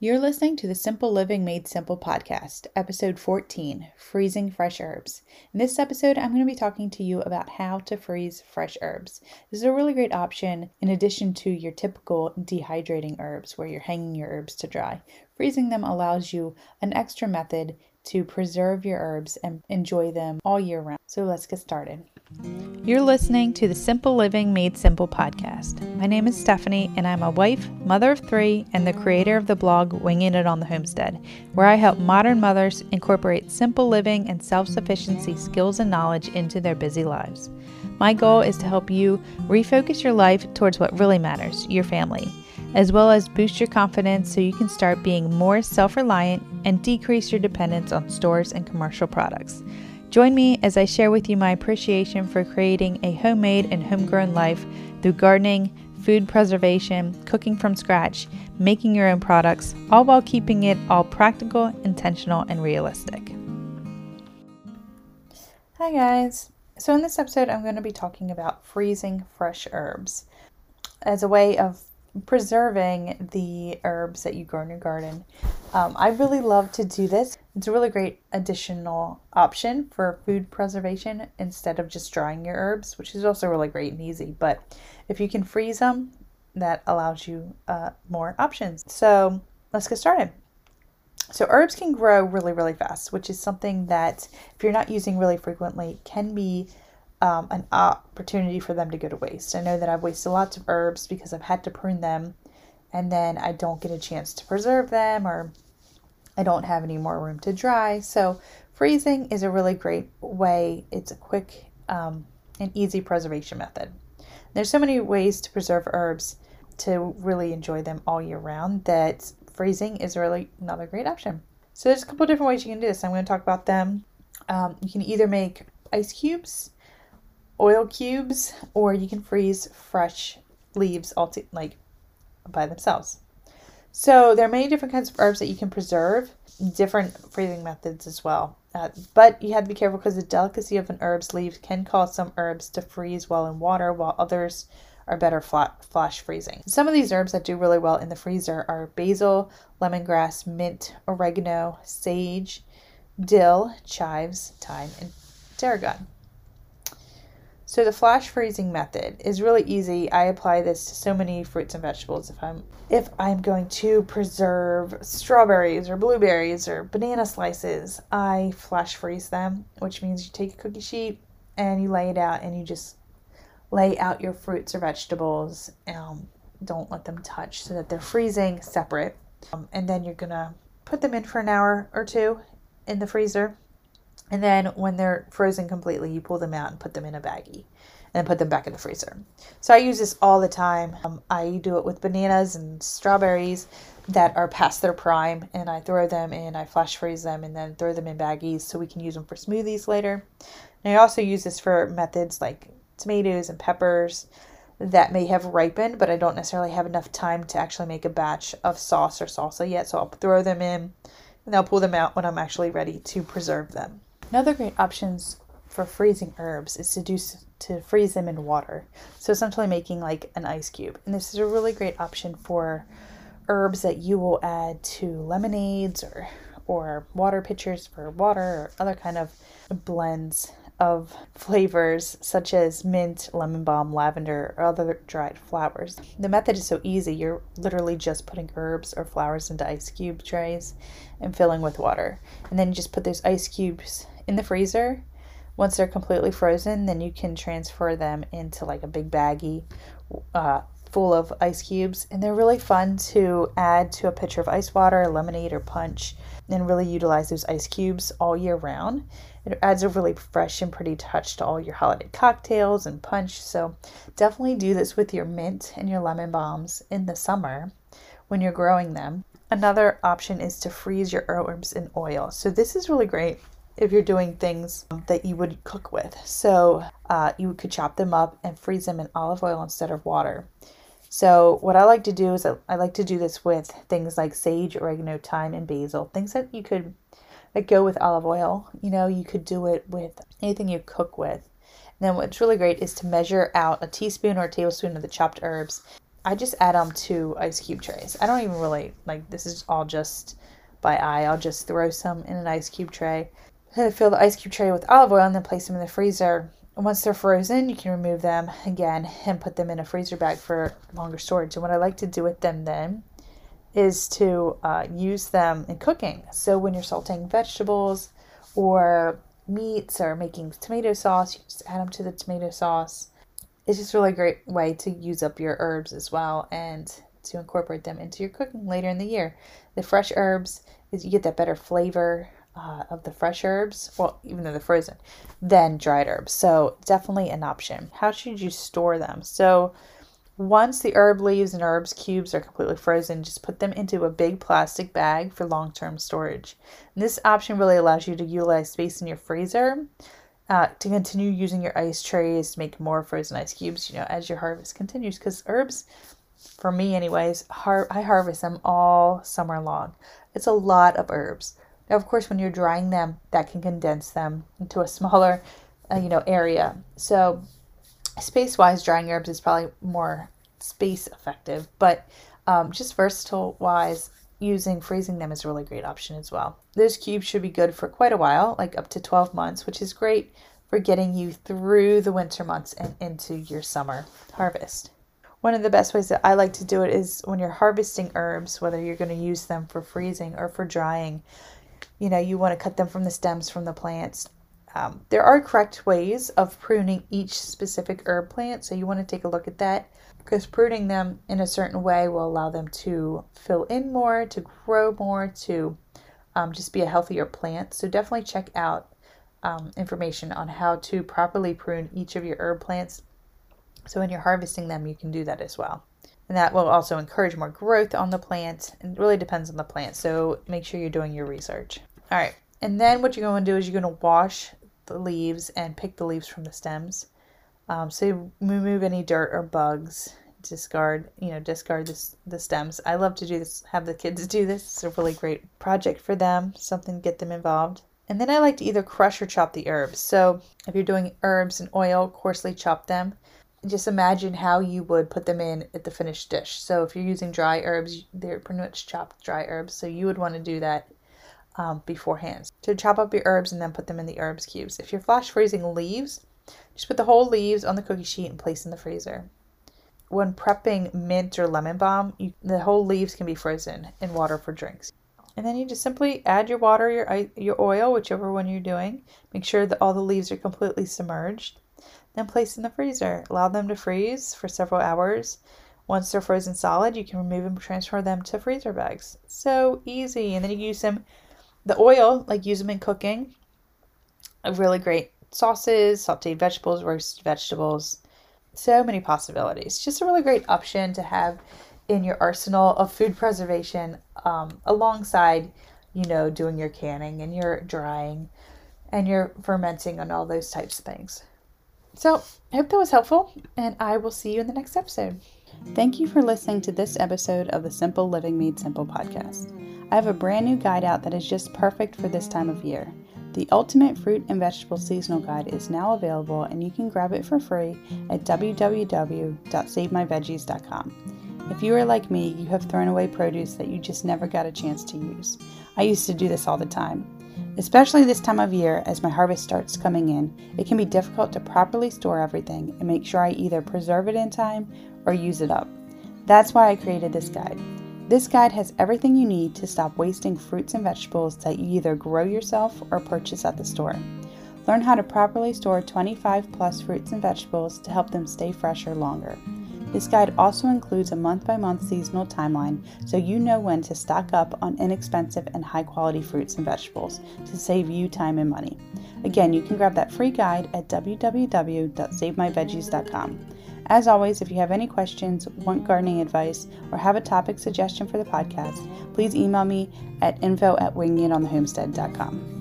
You're listening to the Simple Living Made Simple podcast, episode 14 Freezing Fresh Herbs. In this episode, I'm going to be talking to you about how to freeze fresh herbs. This is a really great option in addition to your typical dehydrating herbs where you're hanging your herbs to dry. Freezing them allows you an extra method to preserve your herbs and enjoy them all year round. So let's get started. You're listening to the Simple Living Made Simple podcast. My name is Stephanie, and I'm a wife, mother of three, and the creator of the blog Winging It on the Homestead, where I help modern mothers incorporate simple living and self sufficiency skills and knowledge into their busy lives. My goal is to help you refocus your life towards what really matters your family as well as boost your confidence so you can start being more self reliant and decrease your dependence on stores and commercial products. Join me as I share with you my appreciation for creating a homemade and homegrown life through gardening, food preservation, cooking from scratch, making your own products, all while keeping it all practical, intentional, and realistic. Hi, guys. So, in this episode, I'm going to be talking about freezing fresh herbs as a way of preserving the herbs that you grow in your garden. Um, I really love to do this. It's a really great additional option for food preservation instead of just drying your herbs, which is also really great and easy. But if you can freeze them, that allows you uh, more options. So let's get started. So herbs can grow really, really fast, which is something that if you're not using really frequently can be um, an opportunity for them to go to waste. I know that I've wasted lots of herbs because I've had to prune them and then I don't get a chance to preserve them or I don't have any more room to dry. So, freezing is a really great way. It's a quick um, and easy preservation method. There's so many ways to preserve herbs to really enjoy them all year round that freezing is really another great option. So, there's a couple different ways you can do this. I'm going to talk about them. Um, you can either make ice cubes oil cubes, or you can freeze fresh leaves all like by themselves. So there are many different kinds of herbs that you can preserve, different freezing methods as well. Uh, but you have to be careful because the delicacy of an herb's leaves can cause some herbs to freeze well in water, while others are better flat, flash freezing. Some of these herbs that do really well in the freezer are basil, lemongrass, mint, oregano, sage, dill, chives, thyme, and tarragon. So the flash freezing method is really easy. I apply this to so many fruits and vegetables. If I'm if I'm going to preserve strawberries or blueberries or banana slices, I flash freeze them, which means you take a cookie sheet and you lay it out and you just lay out your fruits or vegetables. Um, don't let them touch so that they're freezing separate. Um, and then you're gonna put them in for an hour or two in the freezer and then when they're frozen completely, you pull them out and put them in a baggie and put them back in the freezer. So I use this all the time. Um, I do it with bananas and strawberries that are past their prime, and I throw them in, I flash freeze them, and then throw them in baggies so we can use them for smoothies later. And I also use this for methods like tomatoes and peppers that may have ripened, but I don't necessarily have enough time to actually make a batch of sauce or salsa yet. So I'll throw them in and I'll pull them out when I'm actually ready to preserve them. Another great options for freezing herbs is to do to freeze them in water. So essentially making like an ice cube. And this is a really great option for herbs that you will add to lemonades or or water pitchers for water or other kind of blends of flavors such as mint, lemon balm, lavender, or other dried flowers. The method is so easy. You're literally just putting herbs or flowers into ice cube trays and filling with water. And then you just put those ice cubes in the freezer. Once they're completely frozen, then you can transfer them into like a big baggie uh, full of ice cubes. And they're really fun to add to a pitcher of ice water, lemonade, or punch, and really utilize those ice cubes all year round. It adds a really fresh and pretty touch to all your holiday cocktails and punch. So definitely do this with your mint and your lemon balms in the summer when you're growing them. Another option is to freeze your herbs in oil. So this is really great if you're doing things that you would cook with. So uh, you could chop them up and freeze them in olive oil instead of water. So what I like to do is I like to do this with things like sage, oregano, thyme, and basil. Things that you could that go with olive oil. You know, you could do it with anything you cook with. And then what's really great is to measure out a teaspoon or a tablespoon of the chopped herbs I just add them to ice cube trays. I don't even really like this is all just by eye. I'll just throw some in an ice cube tray. Fill the ice cube tray with olive oil and then place them in the freezer. Once they're frozen, you can remove them again and put them in a freezer bag for longer storage. And what I like to do with them then is to uh, use them in cooking. So when you're salting vegetables or meats or making tomato sauce, you just add them to the tomato sauce. It's just a really great way to use up your herbs as well and to incorporate them into your cooking later in the year. The fresh herbs is you get that better flavor uh, of the fresh herbs, well, even though they're frozen, than dried herbs. So definitely an option. How should you store them? So once the herb leaves and herbs cubes are completely frozen, just put them into a big plastic bag for long term storage. And this option really allows you to utilize space in your freezer uh, to continue using your ice trays to make more frozen ice cubes, you know, as your harvest continues. Because herbs, for me, anyways, har- I harvest them all summer long. It's a lot of herbs. Now, of course, when you're drying them, that can condense them into a smaller, uh, you know, area. So space wise, drying herbs is probably more space effective, but um, just versatile wise, using freezing them is a really great option as well. Those cubes should be good for quite a while, like up to 12 months, which is great for getting you through the winter months and into your summer harvest. One of the best ways that I like to do it is when you're harvesting herbs, whether you're going to use them for freezing or for drying, you know, you want to cut them from the stems from the plants um, there are correct ways of pruning each specific herb plant, so you want to take a look at that because pruning them in a certain way will allow them to fill in more, to grow more, to um, just be a healthier plant. So definitely check out um, information on how to properly prune each of your herb plants. So when you're harvesting them, you can do that as well. And that will also encourage more growth on the plant. It really depends on the plant. So make sure you're doing your research. All right. And then what you're going to do is you're going to wash the leaves and pick the leaves from the stems. Um, so remove any dirt or bugs. Discard, you know, discard this, the stems. I love to do this, have the kids do this. It's a really great project for them, something to get them involved. And then I like to either crush or chop the herbs. So if you're doing herbs and oil, coarsely chop them. Just imagine how you would put them in at the finished dish. So if you're using dry herbs, they're pretty much chopped dry herbs. So you would want to do that um, beforehand. To chop up your herbs and then put them in the herbs cubes. If you're flash freezing leaves, just put the whole leaves on the cookie sheet and place in the freezer. When prepping mint or lemon balm, you, the whole leaves can be frozen in water for drinks. And then you just simply add your water, your your oil, whichever one you're doing. Make sure that all the leaves are completely submerged. Then place in the freezer. Allow them to freeze for several hours. Once they're frozen solid, you can remove and transfer them to freezer bags. So easy. And then you use them the oil, like use them in cooking. Really great sauces, sauteed vegetables, roasted vegetables. So many possibilities. Just a really great option to have in your arsenal of food preservation um, alongside, you know, doing your canning and your drying and your fermenting and all those types of things. So, I hope that was helpful, and I will see you in the next episode. Thank you for listening to this episode of the Simple Living Made Simple podcast. I have a brand new guide out that is just perfect for this time of year. The Ultimate Fruit and Vegetable Seasonal Guide is now available and you can grab it for free at www.savemyveggies.com. If you are like me, you have thrown away produce that you just never got a chance to use. I used to do this all the time. Especially this time of year, as my harvest starts coming in, it can be difficult to properly store everything and make sure I either preserve it in time or use it up. That's why I created this guide. This guide has everything you need to stop wasting fruits and vegetables that you either grow yourself or purchase at the store. Learn how to properly store 25 plus fruits and vegetables to help them stay fresher longer. This guide also includes a month by month seasonal timeline so you know when to stock up on inexpensive and high quality fruits and vegetables to save you time and money. Again, you can grab that free guide at www.savemyveggies.com. As always, if you have any questions, want gardening advice, or have a topic suggestion for the podcast, please email me at info at wingitonthehomestead.com.